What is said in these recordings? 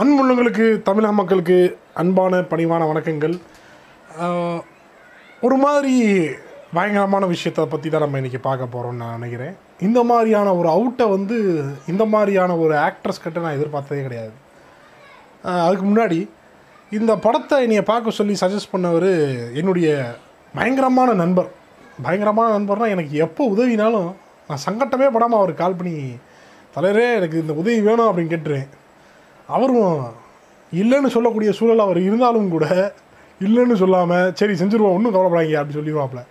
அன்புள்ளங்களுக்கு தமிழக மக்களுக்கு அன்பான பணிவான வணக்கங்கள். ஒரு மாதிரி பயங்கரமான விஷயத்தை பற்றி தான் நம்ம இன்றைக்கி பார்க்க போகிறோம்னு நான் நினைக்கிறேன். இந்த மாதிரியான ஒரு அவுட்டை வந்து இந்த மாதிரியான ஒரு ஆக்ட்ரஸ் கிட்ட நான் எதிர்பார்த்ததே கிடையாது. அதுக்கு முன்னாடி இந்த படத்தை என்னையை பார்க்க சொல்லி சஜஸ்ட் பண்ணவர் என்னுடைய பயங்கரமான நண்பர். பயங்கரமான நண்பர்னால் எனக்கு எப்போ உதவினாலும் நான் சங்கட்டமே படாமல் அவர் கால் பண்ணி தலைவரே எனக்கு இந்த உதவி வேணும் அப்படின்னு கேட்டுருவேன். அவரும் இல்லைன்னு சொல்லக்கூடிய சூழல் அவர் இருந்தாலும் கூட இல்லைன்னு சொல்லாமல் சரி செஞ்சுருவோம் ஒன்றும் கவலைப்படாங்க அப்படின்னு சொல்லிடுவாப்புல.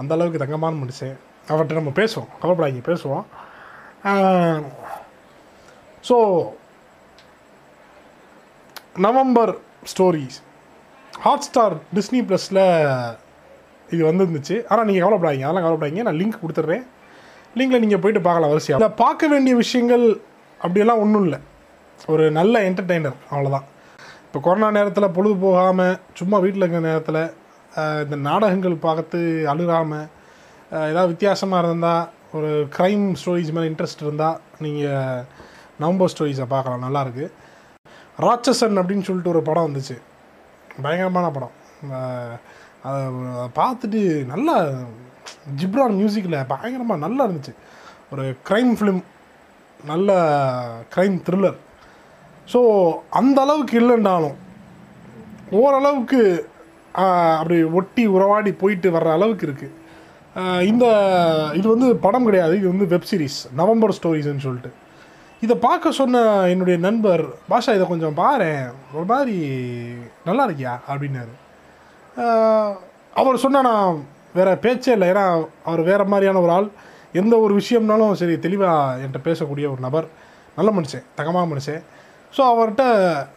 அந்த அளவுக்கு தங்கமான மனுஷன் அவர்கிட்ட நம்ம பேசுவோம். கவலைப்படாங்க பேசுவோம். So November stories Hotstar Disney ப்ளஸில் இது வந்துருந்துச்சு. ஆனால் நீங்கள் கவலைப்படாதீங்க அதெல்லாம் கவலைப்படாதீங்க. நான் லிங்க் கொடுத்துட்றேன். லிங்கில் நீங்கள் போயிட்டு பார்க்கலாம் வரிசையாக இதில் பார்க்க வேண்டிய விஷயங்கள் அப்படியெல்லாம் ஒன்றும் இல்லை. ஒரு நல்ல என்டர்டெய்னர் அவ்வளோதான் இப்போ கொரோனா நேரத்தில் பொழுது போகாமல் சும்மா வீட்டில் இருக்கிற நேரத்தில் இந்த நாடகங்கள் பார்த்து அழுகாமல் ஏதாவது வித்தியாசமாக இருந்தால் ஒரு க்ரைம் ஸ்டோரிஸ் மேலே இன்ட்ரெஸ்ட் இருந்தால் நீங்கள் நவம்பர் ஸ்டோரிஸை பார்க்கலாம். நல்லாயிருக்கு ராட்சசன் அப்படின்னு சொல்லிட்டு ஒரு படம் வந்துச்சு. பயங்கரமான படம். அதை அதை பார்த்துட்டு நல்லா ஜிப்ரான் மியூசிக்கில் பயங்கரமாக நல்லா இருந்துச்சு. ஒரு க்ரைம் ஃபிலிம் நல்ல க்ரைம் த்ரில்லர் ஸோ அந்த அளவுக்கு இல்லைன்னாலும் ஓரளவுக்கு அப்படி ஒட்டி உறவாடி போயிட்டு வர்ற அளவுக்கு இருக்குது இந்த இது வந்து படம் கிடையாது. இது வந்து வெப் சீரிஸ் நவம்பர் ஸ்டோரிஸ்ன்னு சொல்லிட்டு. இதை பார்க்க சொன்ன என்னுடைய நண்பர் பாஷா இதை கொஞ்சம் பாரு ஒரு மாதிரி நல்லா இருக்கியா? அப்படின்னாரு. அவர் சொன்னா நான் வேற பேச்சே இல்லை. ஏன்னா அவர் வேற மாதிரியான ஒரு ஆள். எந்த ஒரு விஷயம்னாலும் சரி தெளிவாக என்கிட்ட பேசக்கூடிய ஒரு நபர். நல்ல மனுஷன் தகமாக மனுஷன். ஸோ அவர்கிட்ட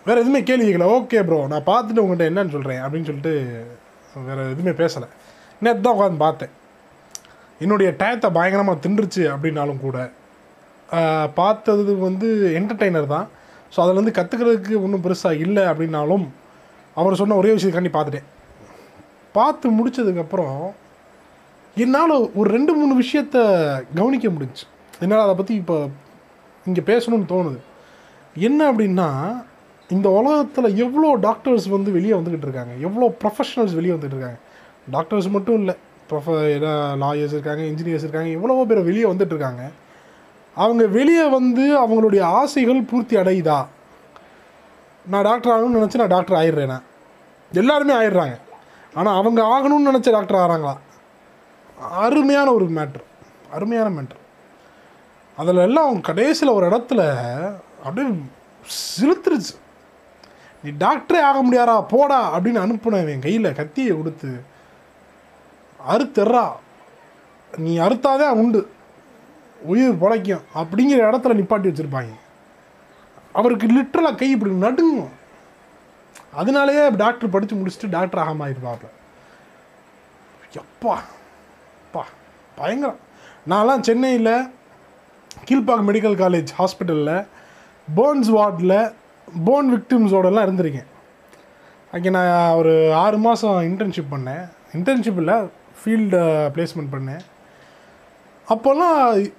வேறு எதுவுமே கேள்வி கேட்கல ஓகே ப்ரோ நான் பார்த்துட்டு உங்கள்கிட்ட என்னன்னு சொல்கிறேன் அப்படின்னு சொல்லிட்டு வேறு எதுவுமே பேசலை. நேற்று தான் உட்காந்து பார்த்தேன். என்னுடைய டயத்தை பயங்கரமாக தின்றுச்சு அப்படின்னாலும் கூட பார்த்தது வந்து என்டர்டெய்னர் தான். ஸோ அதில் வந்து கற்றுக்கிறதுக்கு ஒன்றும் பெருசாக இல்லை அப்படின்னாலும் அவர் சொன்ன ஒரே விஷயத்துக்காண்டி பார்த்துட்டேன். பார்த்து முடிச்சதுக்கப்புறம் என்னால் ஒரு ரெண்டு மூணு விஷயத்த கவனிக்க முடிஞ்சுச்சு என்னால் அதை பற்றி இப்போ இங்கே பேசணும்னு தோணுது. என்ன அப்படின்னா இந்த உலகத்தில் எவ்வளோ டாக்டர்ஸ் வந்து வெளியே வந்துக்கிட்டு இருக்காங்க? எவ்வளோ ப்ரொஃபஷனல்ஸ் வெளியே வந்துட்டு இருக்காங்க? டாக்டர்ஸ் மட்டும் இல்லை ப்ரொஃப லாயர்ஸ் இருக்காங்க இன்ஜினியர்ஸ் இருக்காங்க எவ்வளவோ பேர் வெளியே வந்துட்டு இருக்காங்க. அவங்க வெளியே வந்து அவங்களுடைய ஆசைகள் பூர்த்தி அடையுதா? நான் டாக்டர் ஆகணும்னு நினச்சி நான் டாக்டர் ஆயிடுறேனா? எல்லாருமே ஆயிடுறாங்க. ஆனால் அவங்க ஆகணும்னு நினச்ச டாக்டர் ஆகிறாங்களா அருமையான ஒரு மேட்ரு அருமையான மேட்ரு அதில் எல்லாம் அவங்க கடைசியில் ஒரு இடத்துல அப்படியே சிலுத்துருச்சு. நீ டாக்டரே ஆக முடியாரா போடா அப்படின்னு அனுப்புனேன் என் கையில் கத்தியை கொடுத்து அறுத்தர்றா நீ அறுத்தாதான் உண்டு. உயிர் பிழைக்கும். அப்படிங்கிற இடத்துல நிப்பாட்டி வச்சுருப்பாங்க. அவருக்கு லிட்ரலாக கை இப்படி நடுங்கும். அதனாலேயே டாக்டர் படித்து முடிச்சுட்டு டாக்டர் ஆகாம ஆயிருப்பாப்ல. எப்பா அப்பா பயங்கரம். நான்லாம் சென்னையில் கீழ்ப்பாக்கம் மெடிக்கல் காலேஜ் ஹாஸ்பிட்டலில் போன்ஸ் வார்டில் போன் விக்டிம்ஸோடலாம் இருந்திருக்கேன். அங்கே நான் ஒரு ஆறு மாதம் இன்டர்ன்ஷிப் பண்ணேன். இன்டர்ன்ஷிப் இல்லை ஃபீல்டு பிளேஸ்மெண்ட் பண்ணேன். அப்போல்லாம்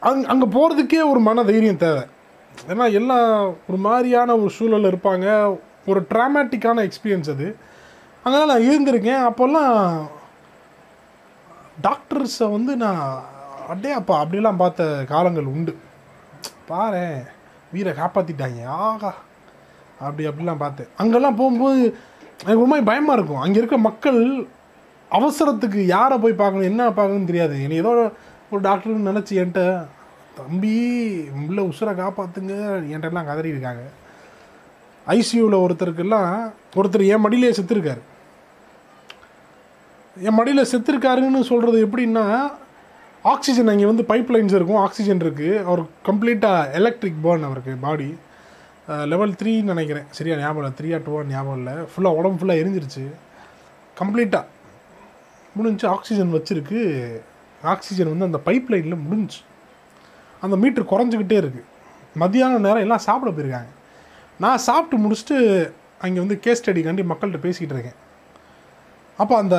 அங் அங்கே போகிறதுக்கே ஒரு மன தைரியம் தேவை. ஏன்னா எல்லாம் ஒரு மாதிரியான ஒரு சூழலில் இருப்பாங்க. ஒரு ட்ராமேட்டிக்கான எக்ஸ்பீரியன்ஸ் அது. அதனால் நான் இருந்திருக்கேன். அப்போல்லாம் டாக்டர்ஸை வந்து நான் அப்படியே அப்போ அப்படிலாம் பார்த்த காலங்கள் உண்டு. பாரு வீரை காப்பாற்றிட்டாங்க ஆகா. அப்படி அப்படிலாம் பார்த்தேன். அங்கெல்லாம் போகும்போது எனக்கு ரொம்ப பயமாக இருக்கும். அங்கே இருக்க மக்கள் அவசரத்துக்கு யாரை போய் பார்க்கணும் என்ன பார்க்கணும்னு தெரியாது. என்னை ஏதோ ஒரு டாக்டர்னு நினச்சி என்கிட்ட தம்பி உள்ள உசுரை காப்பாற்றுங்க என்கிட்டலாம் கதறி இருக்காங்க ஐசியூவில் ஒருத்தருக்கெல்லாம் ஒருத்தர் என் மடியிலே செத்துருக்காரு. என் மடியில் செத்துருக்காருன்னு சொல்கிறது எப்படின்னா ஆக்சிஜன் அங்கே வந்து பைப் லைன்ஸ் இருக்கும் ஆக்சிஜன் இருக்குது அவர் கம்ப்ளீட்டாக எலக்ட்ரிக் பேர்ன் அவருக்கு பாடி லெவல் த்ரீன்னு நினைக்கிறேன். சரியா ஞாபகம் இல்லை? த்ரீ டூ ஒன் ஞாபகம் இல்லை. ஃபுல்லாக உடம்பு ஃபுல்லாக எரிஞ்சிருச்சு. கம்ப்ளீட்டாக முடிஞ்சு ஆக்சிஜன் வச்சுருக்கு. ஆக்சிஜன் வந்து அந்த பைப் லைனில் முடிஞ்சு. அந்த மீட்ரு குறைஞ்சிக்கிட்டே இருக்குது மத்தியான நேரம் எல்லாம் சாப்பிட போயிருக்காங்க. நான் சாப்பிட்டு முடிச்சுட்டு அங்கே வந்து கேஸ் ஸ்டடிக்காண்டி மக்கள்கிட்ட பேசிக்கிட்டு இருக்கேன். அப்போ அந்த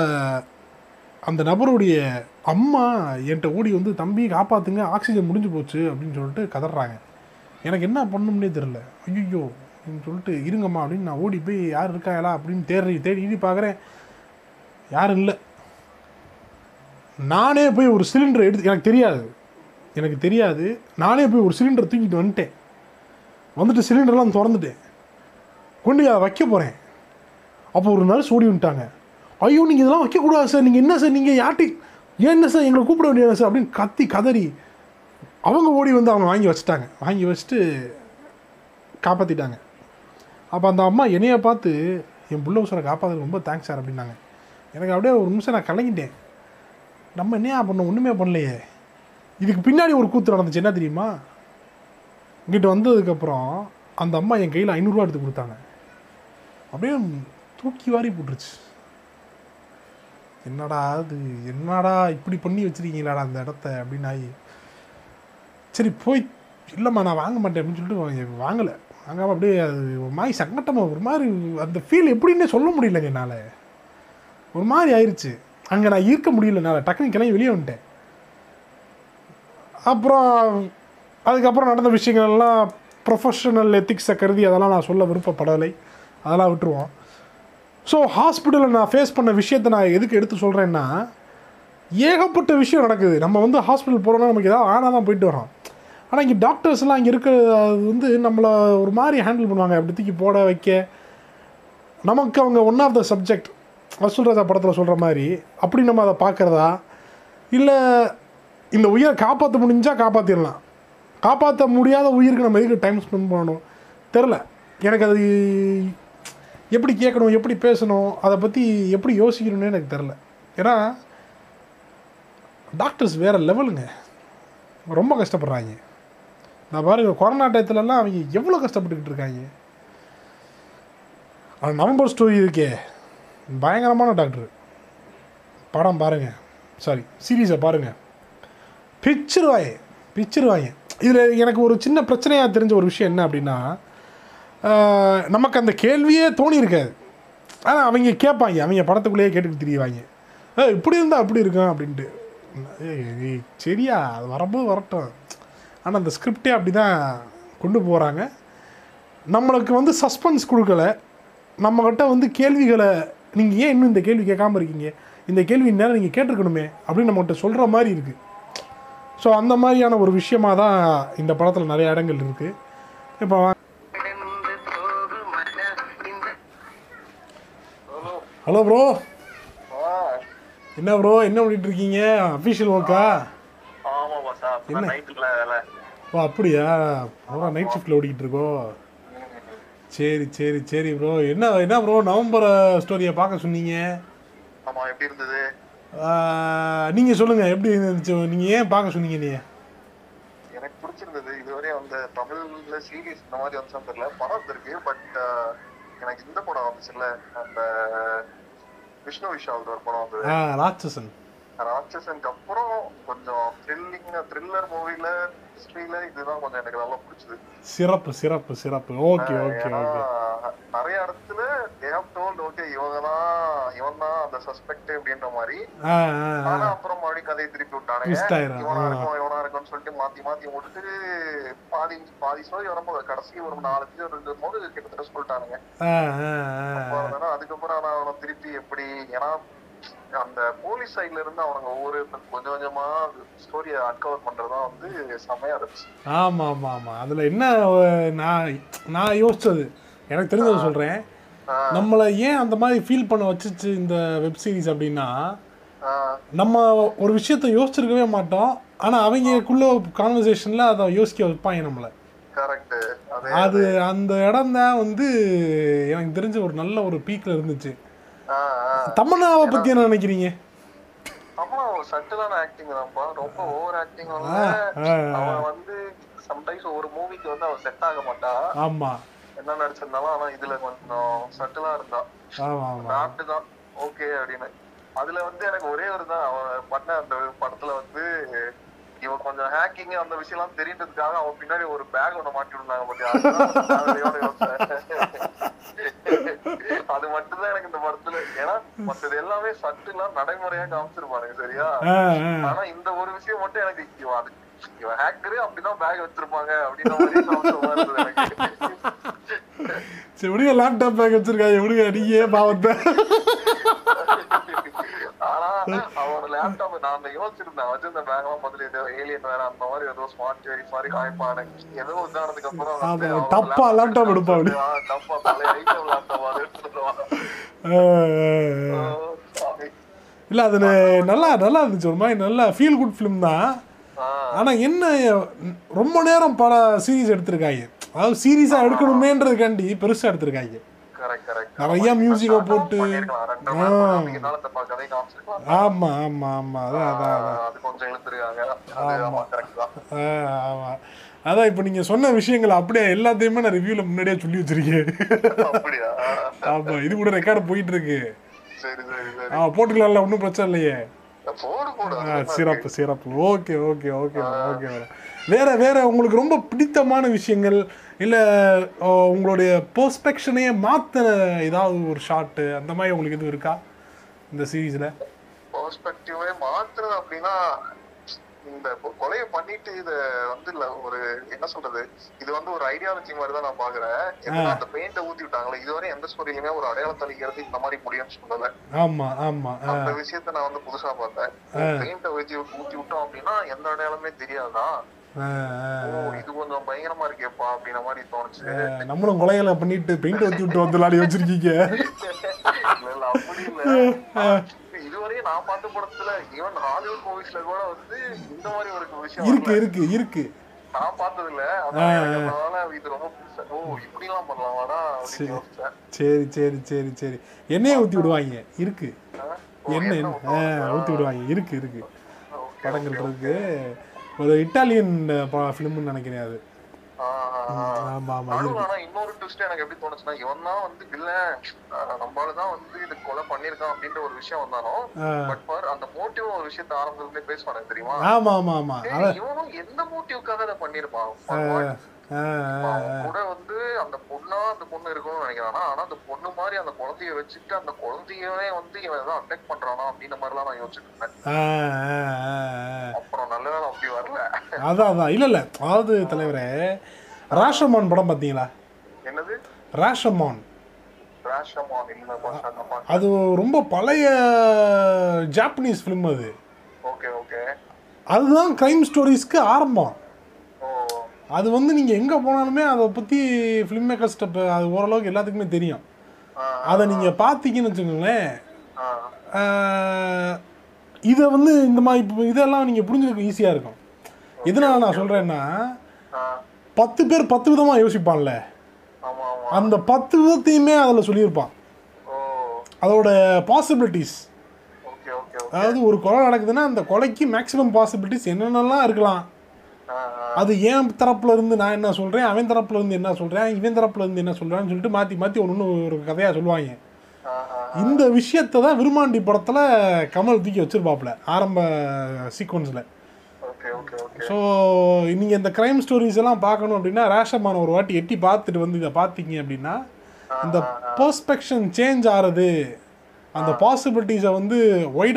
அந்த நபருடைய அம்மா என்கிட்ட ஓடி வந்து தம்பி காப்பாற்றுங்க ஆக்சிஜன் முடிஞ்சு போச்சு அப்படின்னு சொல்லிட்டு கதறாங்க. எனக்கு என்ன பண்ணணும்னே தெரில ஐயோ அப்படின்னு சொல்லிட்டு இருங்கம்மா அப்படின்னு நான் ஓடி போய் யார் இருக்காங்களா அப்படின்னு தேடி தேடி பார்க்குறேன். யாரும் இல்லை. நானே போய் ஒரு சிலிண்டர் எடுத்து எனக்கு தெரியாது. எனக்கு தெரியாது. நானே போய் ஒரு சிலிண்டர் தூக்கிட்டு வந்துட்டேன். வந்துட்டு சிலிண்டர்லாம் திறந்துட்டேன். கொண்டு அதை வைக்க போகிறேன் அப்போ ஒரு நர்ஸ் ஓடி வந்துட்டாங்க. ஐயோ நீங்கள் இதெல்லாம் வைக்கக்கூடாது சார். நீங்கள் என்ன சார்? நீங்கள் யார்ட்டி ஏன் என்ன சார்? எங்களை கூப்பிட வேண்டியது சார்? அப்படின்னு கத்தி கதறி அவங்க ஓடி வந்து அவங்க வாங்கி வச்சுட்டாங்க. வாங்கி வச்சுட்டு காப்பாற்றிட்டாங்க அப்போ அந்த அம்மா என்னையை பார்த்து என் புள்ள உசரை காப்பாற்றுறது ரொம்ப தேங்க்ஸ் சார் அப்படின்னாங்க. எனக்கு அப்படியே ஒரு நிமிஷம் நான் கலங்கிட்டேன். நம்ம என்னையா பண்ணோம்? ஒன்றுமே பண்ணலையே. இதுக்கு பின்னாடி ஒரு கூத்து நடந்துச்சு. என்ன தெரியுமா? இங்கிட்ட வந்ததுக்கப்புறம் அந்த அம்மா என் கையில் ஐநூறுரூவா எடுத்து கொடுத்தாங்க. அப்படியே தூக்கி வாரி போட்டுருச்சு. என்னடா அது? என்னடா இப்படி பண்ணி வச்சிருக்கீங்களாடா அந்த இடத்த? அப்படின்னு ஆகி சரி போய் இல்லைம்மா நான் வாங்க மாட்டேன் அப்படின்னு சொல்லிட்டு வாங்கலை. வாங்காமல் அப்படியே அது ஒரு மாதிரி சங்கட்டமாக ஒரு மாதிரி அந்த ஃபீல் எப்படின்னே சொல்ல முடியலங்க என்னால். ஒரு மாதிரி ஆயிடுச்சு அங்கே நான் இருக்க முடியல என்னால். டக்குனு கிளம்பி வெளியே வந்துட்டேன். அப்புறம் அதுக்கப்புறம் நடந்த விஷயங்கள்லாம் ப்ரொஃபஷனல் எத்திக்ஸை கருதி அதெல்லாம் நான் சொல்ல விருப்பப்படலை. அதெல்லாம் விட்டுருவோம். ஸோ ஹாஸ்பிட்டலில் நான் ஃபேஸ் பண்ண விஷயத்தை நான் எதுக்கு எடுத்து சொல்கிறேன்னா ஏகப்பட்ட விஷயம் நடக்குது. நம்ம வந்து ஹாஸ்பிட்டல் போகிறோம்னா நமக்கு ஏதாவது ஆனால் தான் போயிட்டு வரோம். ஆனால் இங்கே டாக்டர்ஸ்லாம் இங்கே இருக்கிற அது வந்து நம்மளை ஒரு மாதிரி ஹேண்டில் பண்ணுவாங்க. அப்படி தூக்கி போட வைக்க. நமக்கு அவங்க one of the subject Vasoolraja படத்தில் சொல்கிற மாதிரி அப்படி நம்ம அதை பார்க்குறதா? இல்லை இந்த உயிரை காப்பாற்ற முடிஞ்சால் காப்பாற்றிடலாம் காப்பாற்ற முடியாத உயிருக்கு நம்ம எதுக்கு டைம் ஸ்பெண்ட் பண்ணணும்? தெரில எனக்கு அது எப்படி கேட்கணும் எப்படி பேசணும் அதை பற்றி எப்படி யோசிக்கணும்னு எனக்கு தெரில ஏன்னா டாக்டர்ஸ் வேறு லெவலுங்க ரொம்ப கஷ்டப்படுறாங்க. நான் பாருங்க கொரோனா டயத்துலலாம் அவங்க எவ்வளோ கஷ்டப்பட்டுக்கிட்டு இருக்காங்க. அது நவம்பர் ஸ்டோரி இருக்கே. பயங்கரமான டாக்டர் படம் பாருங்கள் சாரி சீரீஸை பாருங்கள் பிச்சிருவாங்க. பிச்சிருவாங்க. இதில் எனக்கு ஒரு சின்ன பிரச்சனையாக தெரிஞ்ச ஒரு விஷயம் என்ன அப்படின்னா நமக்கு அந்த கேள்வியே தோணி இருக்காது ஆனால் அவங்க கேட்பாங்க. அவங்க படத்துக்குள்ளேயே கேட்டுட்டு தெரியவாங்க. ஏ இப்படி இருந்தால் அப்படி இருக்கும் அப்படின்ட்டு. ஏய், ஏய், சரியா அது வரும்போது வரட்டும். ஆனால் அந்த ஸ்கிரிப்டே அப்படி தான் கொண்டு போகிறாங்க நம்மளுக்கு வந்து சஸ்பென்ஸ் கொடுக்கல. நம்மக்கிட்ட வந்து கேள்விகளை நீங்கள் ஏன் இன்னும் இந்த கேள்வி கேட்காம இருக்கீங்க? இந்த கேள்வி நேரம் நீங்கள் கேட்டிருக்கணுமே அப்படின்னு நம்மகிட்ட சொல்கிற மாதிரி இருக்குது ஸோ அந்த மாதிரியான ஒரு விஷயமாக தான் இந்த படத்தில் நிறைய இடங்கள் இருக்குது இப்போ ஹலோ ப்ரோ என்ன ப்ரோ என்ன பண்ணிட்டு இருக்கீங்க? அஃபிஷியல் ஒர்க்கா என்ன? ஓ அப்படியா? அவ்வளோ நைட் ஷிஃப்ட்டில் ஓடிக்கிட்டு இருக்கோம் சரி சரி சரி ப்ரோ என்ன என்ன ப்ரோ நவம்பர் ஸ்டோரியை பார்க்க சொன்னீங்க. ஆமா எப்படி இருந்தது? நீங்கள் சொல்லுங்கள் எப்படி இருந்துச்சு? நீங்கள் ஏன் பார்க்க சொன்னீங்க நீ எனக்கு பிடிச்சிருந்தது. இதுவரை அந்த தமிழ்ல சீரிஸ் இந்த மாதிரி வந்து தெரியல. படம் இருக்கு பட் எனக்கு இந்த படம் வந்துச்சுல்ல. அந்த விஷ்ணு விஷால் ஒரு படம் வந்தது. ராட்சசன். ராட்சசனுக்கு அப்புறம் கொஞ்சம் த்ரில்லிங் த்ரில்லர் மூவில ஹிஸ்டரியில இதுதான் கொஞ்சம் எனக்கு நல்லா பிடிச்சது. சிறப்பு சிறப்பு சிறப்பு. Okay okay okay. நிறைய இடத்துல they have told ஓகே இவங்க தான் இவன் தான் அந்த சஸ்பெக்ட் அப்படின்ற மாதிரி. ஆனா அப்புறம் மறுபடியும் கதையை திருப்பி விட்டானுங்க. இவனா. இருக்கும் இவனா இருக்கும்னு சொல்லிட்டு மாத்தி மாத்தி விட்டுட்டு பாதி பாதி ஸ்டோரி வரும்போது கடைசி ஒரு நாலு பேர் இருக்கும்போது கிட்டத்தட்ட சொல்லிட்டானுங்க. அதுக்கப்புறம் நான் அவனை திருப்பி எப்படி ஏன்னா அந்த போலீஸ் சைட்ல இருந்து அவனுங்க ஒவ்வொரு கொஞ்சம் கொஞ்சமா ஸ்டோரியை அன்கவர் பண்றதுதான் வந்து செமையா இருந்துச்சு. ஆமாம் ஆமாம் ஆமாம் அதில் என்ன நான் நான் யோசிச்சது எனக்கு தெரிஞ்சதை சொல்கிறேன் நம்மளை ஏன் அந்த மாதிரி ஃபீல் பண்ண வச்சுச்சு இந்த வெப் சீரிஸ் அப்படின்னா நம்ம ஒரு விஷயத்த யோசிச்சிருக்கவே மாட்டோம். ஆனால் அவங்களுக்குள்ள கான்வர்சேஷனில் அதை யோசிக்க வைப்பாங்க நம்மளை. அதே அந்த இடம் தான் வந்து எனக்கு தெரிஞ்ச ஒரு நல்ல ஒரு பீக்கில் இருந்துச்சு. தமன்னாவை பற்றி என்ன நினைக்கிறீங்க? ஆமா சட்டிலான ஆக்டிங் தான்ப்பா. ரொம்ப ஓவர் ஆக்டிங் வந்து அவன் வந்து சம்டைம்ஸ் ஒரு மூவிக்கு வந்து அவன் செட் ஆக மாட்டா ஆமாம் என்ன நடிச்சிருந்தாலும் ஆனா இதுல கொஞ்சம் சட்டிலா இருந்தா. ஆமாம் ஆமாம் நாட்டு தான். ஓகே அப்படின்னு. அதுல வந்து எனக்கு ஒரே ஒரு தான் அவன் பண்ண அந்த படத்துல வந்து இவன் கொஞ்சம் ஹேக்கிங் அந்த விஷயம் எல்லாம் தெரியுன்றதுக்காக அவன் பின்னாடி ஒரு பேக் ஒண்ணு மாட்டி விடுனாங்க. அது மட்டும்தான் எனக்கு இந்த படத்துல. ஏன்னா மத்தது எல்லாமே சட்டுலாம் நடைமுறையா காமிச்சிருப்பானுங்க சரியா? ஆனா இந்த ஒரு விஷயம் மட்டும் எனக்கு அது இவன் ஹேக்கரு அப்படிதான் பேக் வச்சிருப்பாங்க எனக்கு. சரி விடுங்க லேப்டாப் பேக் வச்சிருக்காங்க விடுங்க நீங்க பாவத்தை? ஆனா அவனோட லேப்டாப் நான் யோசிச்சிருந்தேன் வச்சிருந்த பேக் எல்லாம் ஏதோ ஏலியன் வேற அந்த மாதிரி ஏதோ ஸ்மார்ட் வெரிஸ் மாதிரி காய்ப்பானு ஏதோ இதானதுக்கு அப்புறம் டப்பா laptop எடுப்பா அப்படி. ஆ, டப்பா பழைய ஐட்டம் லேப்டாப். இல்ல நல்லா நல்லா இருந்துச்சு ஒரு மாதிரி நல்லா ஃபீல் குட் ஃபிலிம் தான். ஆனா என்ன ரொம்ப நேரம் பல சீரிஸ் எடுத்திருக்காங்க. அதாவது சீரியஸா எடுக்கணுமேன்றதுக்காண்டி பெருசா எடுத்திருக்காங்க. நிறைய அ போட்டு. ஆமா ஆமா ஆமா. அதான் அதான் ஆமா. அதான் இப்போ நீங்க சொன்ன விஷயங்கள் அப்படியே எல்லாத்தையுமே நான் ரிவ்யூல முன்னாடியே சொல்லி வச்சிருக்கேன். அப்படியா? ஆமா இது கூட ரெக்கார்டு போயிட்டு இருக்கு. ஆ போட்டுக்கலாம்ல ஒன்றும் பிரச்சனை இல்லையே. சிறப்பு சிறப்பு. ஓகே ஓகே ஓகே ஓகே வேற வேற உங்களுக்கு ரொம்ப பிடித்தமான விஷயங்கள் இல்ல உங்களுடைய பெர்ஸ்பெக்ஷனையே மாத்தின ஏதாவது ஒரு ஷாட்டு அந்த மாதிரி உங்களுக்கு எதுவும் இருக்கா? இந்த சீரீஸ்ல பெர்ஸ்பெக்டிவே மாத்துறது அப்படின்னா இந்த கொலையை பண்ணிட்டு இத வந்து இல்ல ஒரு என்ன சொல்றது இது வந்து ஒரு ஐடியாலஜி மாதிரி தான் நான் பாக்குறேன். அந்த பெயிண்ட ஊத்தி விட்டாங்களே இதுவரை எந்த ஸ்டோரியிலுமே ஒரு அடையாளம் தளிக்கிறது இந்த மாதிரி முடியும்னு சொல்லல. ஆமா ஆமா அந்த விஷயத்த நான் வந்து புதுசா பார்த்தேன். பெயிண்ட வச்சு ஊத்தி விட்டோம் அப்படின்னா எந்த அடையாளமே தெரியாதா? ஆ, ஓ இது கொஞ்சம் பயங்கரமா இருக்கேப்பா அப்படின்ற மாதிரி தோணுச்சு. நம்மளும் கொலைகளை பண்ணிட்டு பெயிண்ட் ஊத்தி விட்டு வந்து விளையாடி வச்சிருக்கீங்க இல்ல அப்படி இல்ல. இதுவரையும் நான் பார்த்த படத்துல ஈவன் ஹாலிவுட் மூவிஸ்ல கூட வந்து இந்த மாதிரி ஒரு விஷயம் இருக்கு. இருக்கு இருக்கு. நான் பார்த்தது இல்ல அதனால இது ரொம்ப ஓ இப்படி எல்லாம் பண்ணலாமாடா சரி. சரி சரி சரி எண்ணெயை ஊத்தி விடுவாங்க. இருக்கு. என்ன ஊத்தி விடுவாங்க. இருக்கு இருக்கு. படங்கள் இருக்கு. ஒரு இட்டாலியன் ஃபிலிம்னு நினைக்கிறேன் அது. இன்னொரு ட்விஸ்ட் எனக்கு எப்படி தோணுச்சுன்னா இவன் தான் வந்து வில்லன் நம்மளாலதான் வந்து இது கொலை பண்ணிருக்கான் அப்படின்ற ஒரு விஷயம் வந்தாலும். பட் பார் அந்த மோட்டிவ் ஒரு விஷயத்த ஆரம்பத்துல பேசுவானே தெரியுமா? ஆமா ஆமா ஆமா. ஏய், இவனும் எந்த மோட்டிவ்க்காக அதை பண்ணிருப்பான் கூட வந்து அந்த பொண்ணா அந்த பொண்ணு இருக்கணும்னு நினைக்கிறானா? ஆனா அந்த பொண்ணு மாதிரி அந்த குழந்தைய வச்சுட்டு அந்த குழந்தையவே வந்து இவன் ஏதோ அட்டாக் பண்றானா அப்படின்ற மாதிரி எல்லாம் நான் யோசிச்சுட்டு இருந்தேன். அப்புறம் நல்ல வேளை அப்படி வரல. அதான் அதான். இல்ல இல்ல. அதாவது தலைவரே ராஷமான் படம் பார்த்தீங்களா என்னது? ராஷமான் அது ரொம்ப பழைய ஜாப்பனீஸ் ஃபிலிம் அது. Okay okay. அதுதான் கிரைம் ஸ்டோரிஸ்க்கு ஆரம்பம். அது வந்து நீங்கள் எங்கே போனாலுமே அதை பற்றி ஃபிலிம் மேக்கர்ஸ்ட்ட அது ஓரளவுக்கு எல்லாத்துக்குமே தெரியும். அதை நீங்கள் பார்த்தீங்கன்னு வச்சுக்கோங்களேன் இதை வந்து இந்த மாதிரி இப்போ இதெல்லாம் நீங்கள் புரிஞ்சுக்க ஈஸியாக இருக்கும். எதனால நான் சொல்கிறேன்னா பத்து பேர் பத்து விதமாக யோசிப்பான்ல. அந்த பத்து விதத்தையுமே அதில் சொல்லியிருப்பான். அதோட பாசிபிலிட்டிஸ் அதாவது ஒரு கொலை நடக்குதுன்னா அந்த கொலைக்கு மேக்ஸிமம் பாசிபிலிட்டிஸ் என்னென்னலாம் இருக்கலாம். அது ஏன் தரப்புல இருந்து நான் என்ன சொல்றேன்? அவன் தரப்புல இருந்து என்ன சொல்றேன்? இவன் தரப்புல இருந்து என்ன சொல்றான்னு சொல்லிட்டு மாத்தி மாத்தி ஒன்று ஒரு கதையா சொல்லுவாங்க. இந்த விஷயத்தை தான் விருமாண்டி படத்துல கமல் தூக்கி வச்சிருப்பாப்ல ஆரம்ப சீக்வன்ஸ்ல ஸோ நீங்க இந்த கிரைம் ஸ்டோரிஸ் எல்லாம் பார்க்கணும் அப்படின்னா ரேஷமான ஒரு வாட்டி எட்டி பார்த்துட்டு வந்து இதை பார்த்தீங்க அப்படின்னா இந்த பெர்ஸ்பெக்ஷன் சேஞ்ச் ஆகிறது அந்த பாசிபிலிட்டிஸை வந்து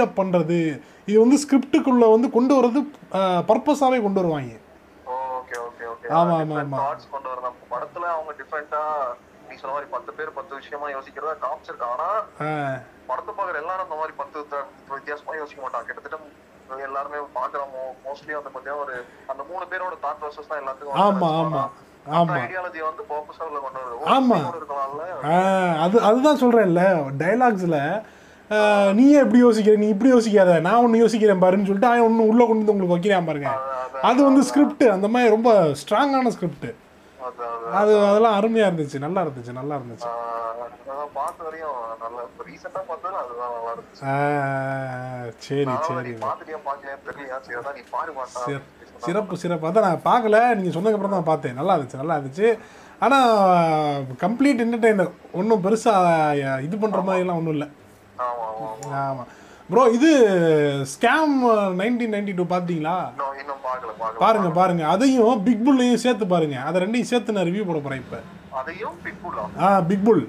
அப் பண்ணுறது இது வந்து ஸ்கிரிப்டுக்குள்ளே வந்து கொண்டு வர்றது பர்பஸாகவே கொண்டு வருவாங்க. ஆமா, ஆமா, ஆமா. தாட்ஸ் கொண்டு வரலாம் படத்துல அவங்க டிஃபரெண்டா நீ சொன்ன மாதிரி பத்து பேர் பத்து விஷயமா யோசிக்கிறதா காமிச்சிருக்காங்க ஆனா படத்தை பாக்குற எல்லாரும் அந்த மாதிரி பத்து வித்தியாசமா யோசிக்க மாட்டாங்க. கிட்டத்தட்ட எல்லாருமே பாக்குறோமோ மோஸ்ட்லி வந்து பாத்தீங்கன்னா ஒரு அந்த மூணு பேரோட தாட் ப்ராசஸ் தான் எல்லாத்துக்கும் ஆமா ஆமா ஆமா. ஐடியாலஜி வந்து உள்ள கொண்டு வருது. ஆமா. அதுதான் சொல்கிறேன்ல டைலாக்ஸில் நீயே எப்படி யோசிக்கிற? நீ இப்படி யோசிக்காத. நான் ஒன்று யோசிக்கிறேன் பாருன்னு சொல்லிட்டு அவன் ஒன்று உள்ளே கொண்டு வந்து உங்களுக்கு வைக்கிறேன் பாருங்க. அது- வந்து ஸ்கிரிப்ட் அந்த மாதிரி ரொம்ப ஸ்ட்ராங்கான ஸ்கிரிப்ட் அது அது அது. அதெல்லாம் அருமையாக இருந்துச்சு. நல்லா இருந்துச்சு நல்லா இருந்துச்சு. ஆஹ் அதான் பார்த்த வரையும் நல்லா இப்போ ரீசெண்டா பார்த்தது அதுதான் நல்லா இருந்துச்சு. ஆ, சரி சரி. நீ தெரியலையா? அதான் நீ பாரு சிறப்பு சிறப்பு. அதான் நான் பார்க்கல. நீங்கள் சொன்னதுக்கப்புறம் தான் பார்த்தேன். நல்லா இருந்துச்சு நல்லா இருந்துச்சு. ஆனால் கம்ப்ளீட் என்டர்டெய்னர் ஒன்றும் பெருசாக இது பண்ணுற மாதிரிலாம் ஒன்றும் இல்லை. ஆமாம் ப்ரோ இது ஸ்கேம் நைன்டீன் நைன்டி டூ பார்த்தீங்களா பாருங்க பாருங்க. அதையும் பிக் புல்லையும் சேர்த்து பாருங்க. அதை ரெண்டையும் சேர்த்து நான் ரிவ்யூ போட போகிறேன் இப்போ. அதையும் ஆ? பிக் புல்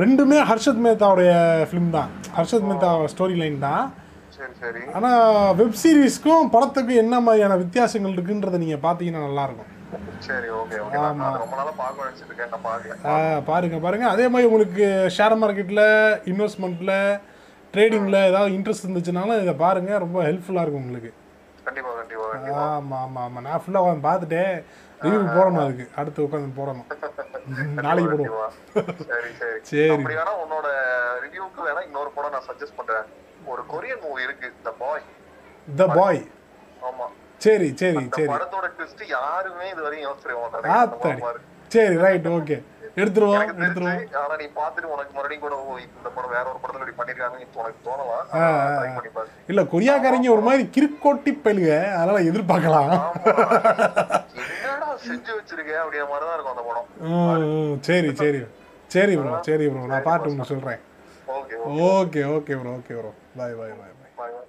ரெண்டுமே ஹர்ஷத் மேத்தாவுடைய ஃபிலிம் தான். ஹர்ஷத் மேத்தா ஸ்டோரி லைன் தான். ஆனால் வெப் சீரிஸ்க்கும் படத்துக்கும் என்ன மாதிரியான வித்தியாசங்கள் இருக்குன்றதை நீங்கள் பார்த்தீங்கன்னா நல்லாயிருக்கும் பாருங்க பாருங்க. அதே மாதிரி உங்களுக்கு ஷேர் மார்க்கெட்டில் இன்வெஸ்ட்மெண்ட்டில் ட்ரேடிங்கில் ஏதாவது இன்ட்ரெஸ்ட் இருந்துச்சுனாலும் இதை பாருங்க. ரொம்ப ஹெல்ப்ஃபுல்லாக இருக்கும் உங்களுக்கு. ஆமாம் ஆமாம் ஆமாம் நான் ஃபுல்லாக உட்காந்து பார்த்துட்டேன். ரிவ்யூ போடணும் அதுக்கு. அடுத்து உட்காந்து போடணும். நாளைக்கு போடுவோம். சரி வேணா உன்னோட ரிவ்யூக்கு வேணா இன்னொரு படம் நான் சஜஸ்ட் பண்றேன். ஒரு கொரியன் மூவி இருக்கு த பாய் த பாய் ஆமா. சரி சரி சரி. படத்தோட ட்விஸ்ட் யாருமே இது வரையும் பாரு. சரி. ரைட் ஓகே எடுத்துருவோம் எடுத்துருவோம். ஆனா நீ பாத்துட்டு உனக்கு மறுபடியும் கூட இந்த படம் வேற ஒரு படத்துல இப்படி பண்ணிருக்காங்கன்னு உனக்கு தோணலாம் இல்லை கொரியாக்காரங்க ஒரு மாதிரி கிறுக்கோட்டி பயிலுக அதனால எதிர்பார்க்கலாம். என்னடா செஞ்சு வச்சிருக்க அப்படிங்கிற மாதிரிதான் இருக்கும் அந்த படம். சரி சரி. சரி ப்ரோ சரி ப்ரோ நான் பாட்டு உங்களுக்கு சொல்கிறேன் okay okay. Okay bro okay bro bye bye bye bye bye bye